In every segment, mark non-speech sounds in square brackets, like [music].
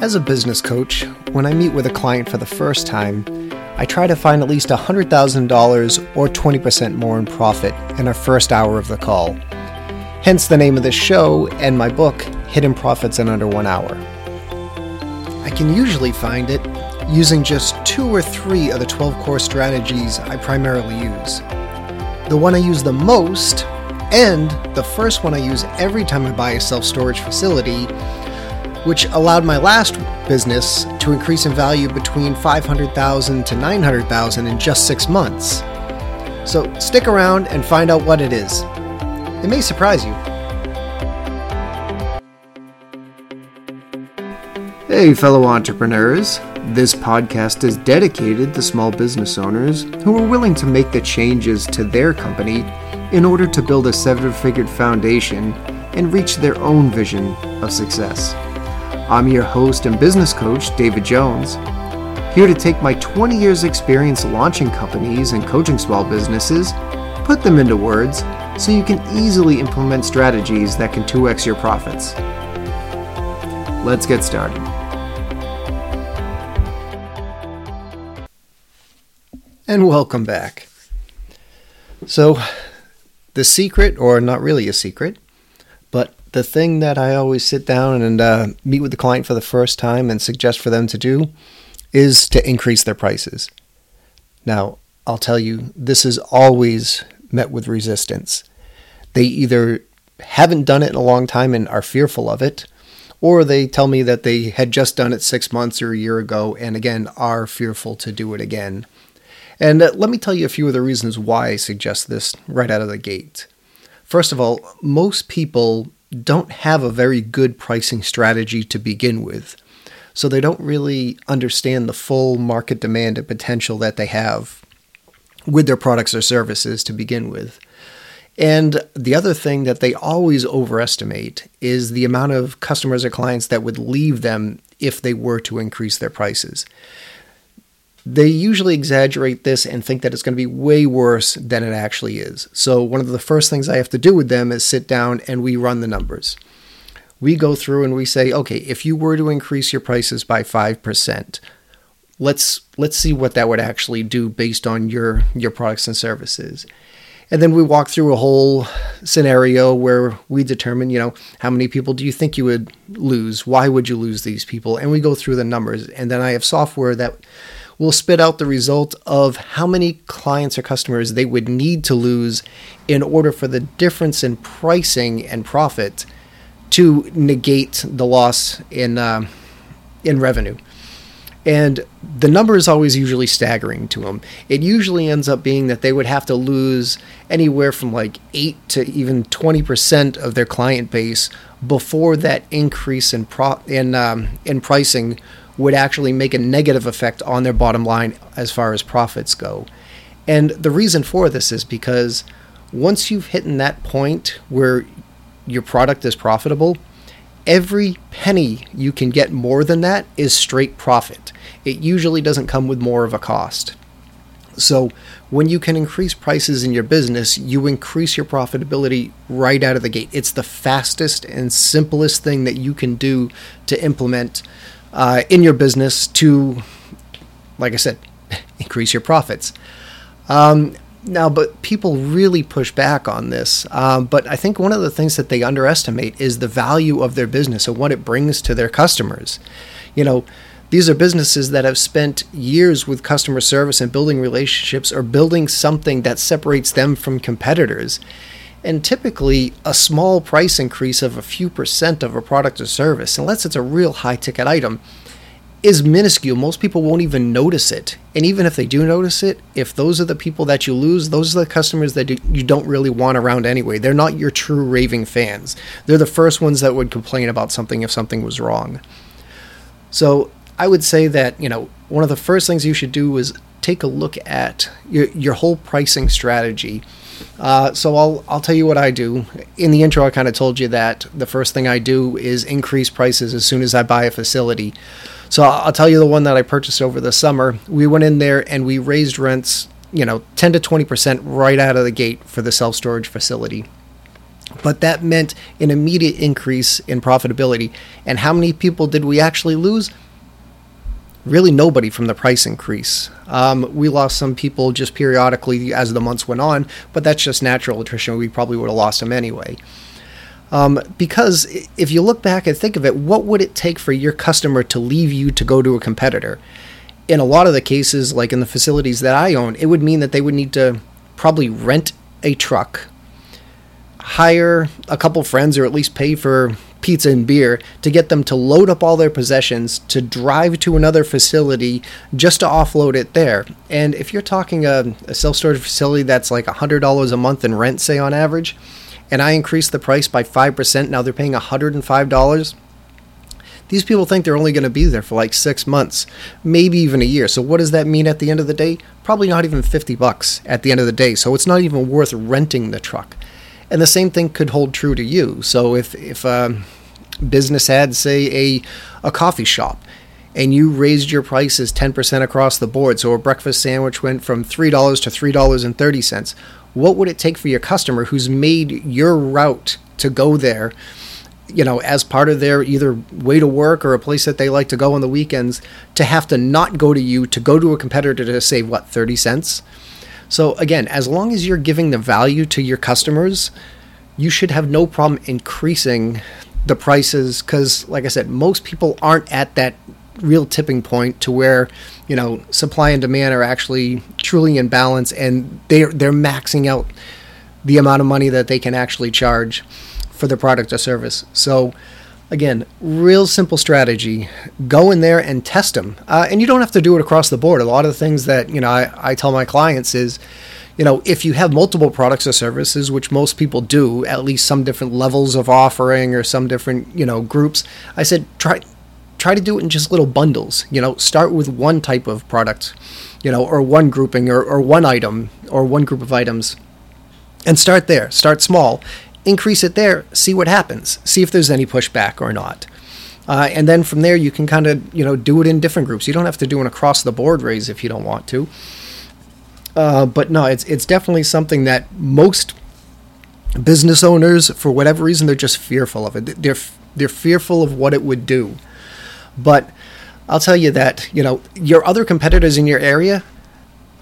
As a business coach, when I meet with a client for the first time, I try to find at least $100,000 or 20% more in profit in our first hour of the call. Hence the name of this show and my book, Hidden Profits in Under One Hour. I can usually find it using just two or three of the 12 core strategies I primarily use. The one I use the most, and the first one I use every time I buy a self storage facility, which allowed my last business to increase in value between 500,000 to 900,000 in just 6 months. So stick around and find out what it is. It may surprise you. Hey, fellow entrepreneurs. This podcast is dedicated to small business owners who are willing to make the changes to their company in order to build a seven figured foundation and reach their own vision of success. I'm your host and business coach, David Jones, here to take my 20 years' experience launching companies and coaching small businesses, put them into words, so you can easily implement strategies that can 2x your profits. Let's get started. And welcome back. So, the secret, or not really a secret, but the thing that I always sit down and uh, meet with the client for the first time and suggest for them to do is to increase their prices. Now, I'll tell you, this is always met with resistance. They either haven't done it in a long time and are fearful of it, or they tell me that they had just done it six months or a year ago and again are fearful to do it again. And uh, let me tell you a few of the reasons why I suggest this right out of the gate. First of all, most people don't have a very good pricing strategy to begin with. So they don't really understand the full market demand and potential that they have with their products or services to begin with. And the other thing that they always overestimate is the amount of customers or clients that would leave them if they were to increase their prices. They usually exaggerate this and think that it's going to be way worse than it actually is. So, one of the first things I have to do with them is sit down and we run the numbers. We go through and we say, okay, if you were to increase your prices by 5%, let's let's see what that would actually do based on your your products and services. And then we walk through a whole scenario where we determine, you know, how many people do you think you would lose? Why would you lose these people? And we go through the numbers. And then I have software that will spit out the result of how many clients or customers they would need to lose in order for the difference in pricing and profit to negate the loss in uh, in revenue. And the number is always usually staggering to them. It usually ends up being that they would have to lose anywhere from like 8 to even 20% of their client base before that increase in pro- in um, in pricing would actually make a negative effect on their bottom line as far as profits go. And the reason for this is because once you've hit that point where your product is profitable, every penny you can get more than that is straight profit. It usually doesn't come with more of a cost. So, when you can increase prices in your business, you increase your profitability right out of the gate. It's the fastest and simplest thing that you can do to implement uh, in your business to, like I said, [laughs] increase your profits. Um, now, but people really push back on this. Um, but I think one of the things that they underestimate is the value of their business and what it brings to their customers. You know, these are businesses that have spent years with customer service and building relationships or building something that separates them from competitors. And typically, a small price increase of a few percent of a product or service, unless it's a real high ticket item, is minuscule. Most people won't even notice it. And even if they do notice it, if those are the people that you lose, those are the customers that you don't really want around anyway. They're not your true raving fans. They're the first ones that would complain about something if something was wrong. So I would say that, you know, one of the first things you should do is take a look at your, your whole pricing strategy uh, so I'll I'll tell you what I do. In the intro, I kind of told you that the first thing I do is increase prices as soon as I buy a facility. So I'll tell you the one that I purchased over the summer. We went in there and we raised rents, you know, 10 to 20 percent right out of the gate for the self storage facility. but that meant an immediate increase in profitability. And how many people did we actually lose? Really, nobody from the price increase. Um, we lost some people just periodically as the months went on, but that's just natural attrition. We probably would have lost them anyway. Um, because if you look back and think of it, what would it take for your customer to leave you to go to a competitor? In a lot of the cases, like in the facilities that I own, it would mean that they would need to probably rent a truck hire a couple friends or at least pay for pizza and beer to get them to load up all their possessions to drive to another facility just to offload it there. And if you're talking a, a self storage facility that's like $100 a month in rent, say on average, and I increase the price by 5%, now they're paying $105. These people think they're only going to be there for like six months, maybe even a year. So what does that mean at the end of the day? Probably not even 50 bucks at the end of the day. So it's not even worth renting the truck. And the same thing could hold true to you. So if if a business had say a a coffee shop and you raised your prices 10% across the board, so a breakfast sandwich went from $3 to $3.30, what would it take for your customer who's made your route to go there, you know, as part of their either way to work or a place that they like to go on the weekends, to have to not go to you to go to a competitor to save what, 30 cents? So again, as long as you're giving the value to your customers, you should have no problem increasing the prices because like I said, most people aren't at that real tipping point to where, you know, supply and demand are actually truly in balance and they're they're maxing out the amount of money that they can actually charge for the product or service. So Again, real simple strategy. Go in there and test them. Uh, and you don't have to do it across the board. A lot of the things that, you know, I, I tell my clients is, you know, if you have multiple products or services, which most people do, at least some different levels of offering or some different, you know, groups, I said try try to do it in just little bundles. You know, start with one type of product, you know, or one grouping or, or one item or one group of items. And start there. Start small increase it there, see what happens, see if there's any pushback or not. Uh, and then from there, you can kind of you know do it in different groups. You don't have to do an across the board raise if you don't want to. Uh, but no, it's it's definitely something that most business owners, for whatever reason, they're just fearful of it. They're they're fearful of what it would do. But I'll tell you that you know your other competitors in your area,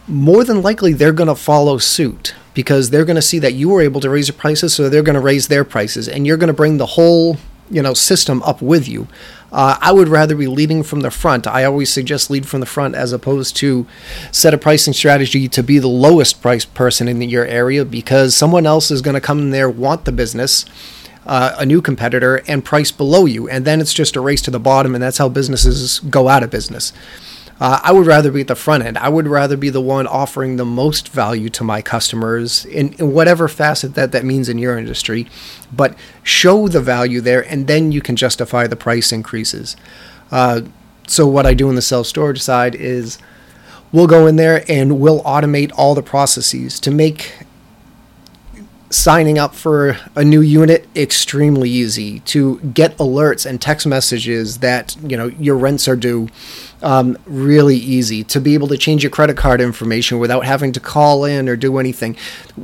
more than likely they're going to follow suit because they're going to see that you were able to raise your prices, so they're going to raise their prices, and you're going to bring the whole you know system up with you. Uh, I would rather be leading from the front. I always suggest lead from the front as opposed to set a pricing strategy to be the lowest priced person in your area because someone else is going to come in there, want the business, uh, a new competitor, and price below you. And then it's just a race to the bottom, and that's how businesses go out of business. Uh, I would rather be at the front end. I would rather be the one offering the most value to my customers in, in whatever facet that that means in your industry, but show the value there, and then you can justify the price increases. Uh, so what I do on the self storage side is we'll go in there and we'll automate all the processes to make signing up for a new unit extremely easy to get alerts and text messages that you know your rents are due um, really easy to be able to change your credit card information without having to call in or do anything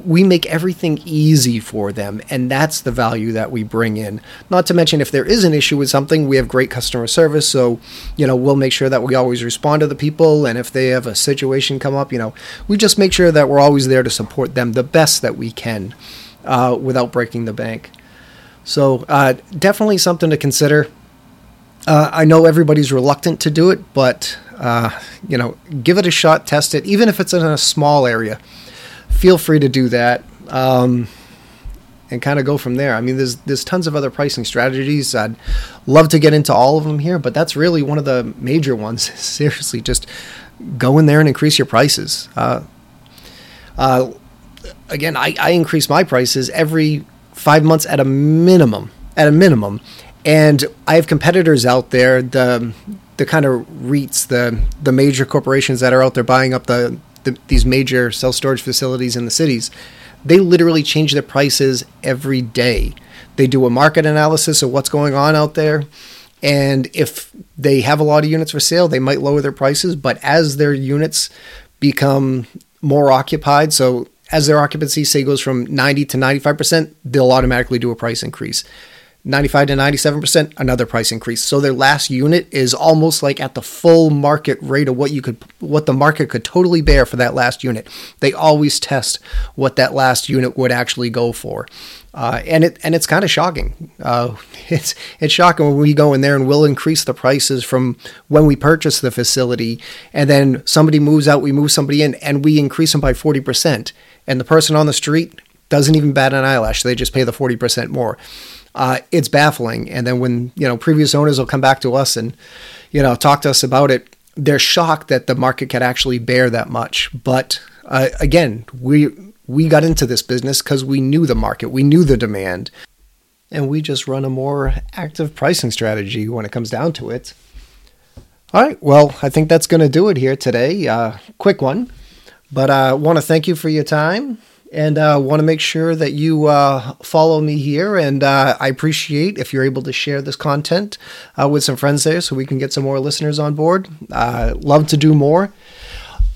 we make everything easy for them and that's the value that we bring in not to mention if there is an issue with something we have great customer service so you know we'll make sure that we always respond to the people and if they have a situation come up you know we just make sure that we're always there to support them the best that we can uh, without breaking the bank. So uh, definitely something to consider. Uh, I know everybody's reluctant to do it, but uh, you know, give it a shot, test it, even if it's in a small area. Feel free to do that, um, and kind of go from there. I mean, there's there's tons of other pricing strategies. I'd love to get into all of them here, but that's really one of the major ones. [laughs] Seriously, just go in there and increase your prices. Uh, uh, again, I, I increase my prices every five months at a minimum. At a minimum, and I have competitors out there, the the kind of REITs, the the major corporations that are out there buying up the, the these major self storage facilities in the cities. They literally change their prices every day. They do a market analysis of what's going on out there. And if they have a lot of units for sale, they might lower their prices. But as their units become more occupied, so as their occupancy say goes from 90 to 95%, they'll automatically do a price increase. 95 to 97%, another price increase. So their last unit is almost like at the full market rate of what you could what the market could totally bear for that last unit. They always test what that last unit would actually go for. Uh, and it and it's kind of shocking. Uh, [laughs] it's it's shocking when we go in there and we'll increase the prices from when we purchase the facility, and then somebody moves out, we move somebody in, and we increase them by forty percent, and the person on the street doesn't even bat an eyelash; they just pay the forty percent more uh, it's baffling. And then when you know previous owners will come back to us and you know talk to us about it, they're shocked that the market could actually bear that much. But uh, again, we we got into this business because we knew the market, we knew the demand, and we just run a more active pricing strategy when it comes down to it. All right, well, I think that's going to do it here today. Uh, quick one, but I uh, want to thank you for your time and uh, want to make sure that you uh, follow me here. And uh, I appreciate if you're able to share this content uh, with some friends there so we can get some more listeners on board. Uh, love to do more.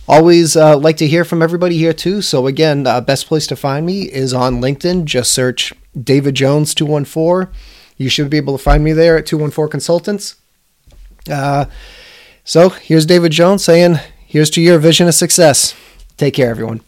Always uh, like to hear from everybody here too. So, again, best place to find me is on LinkedIn. Just search David Jones 214. You should be able to find me there at 214 Consultants. so, here's David Jones saying, Here's to your vision of success. Take care, everyone.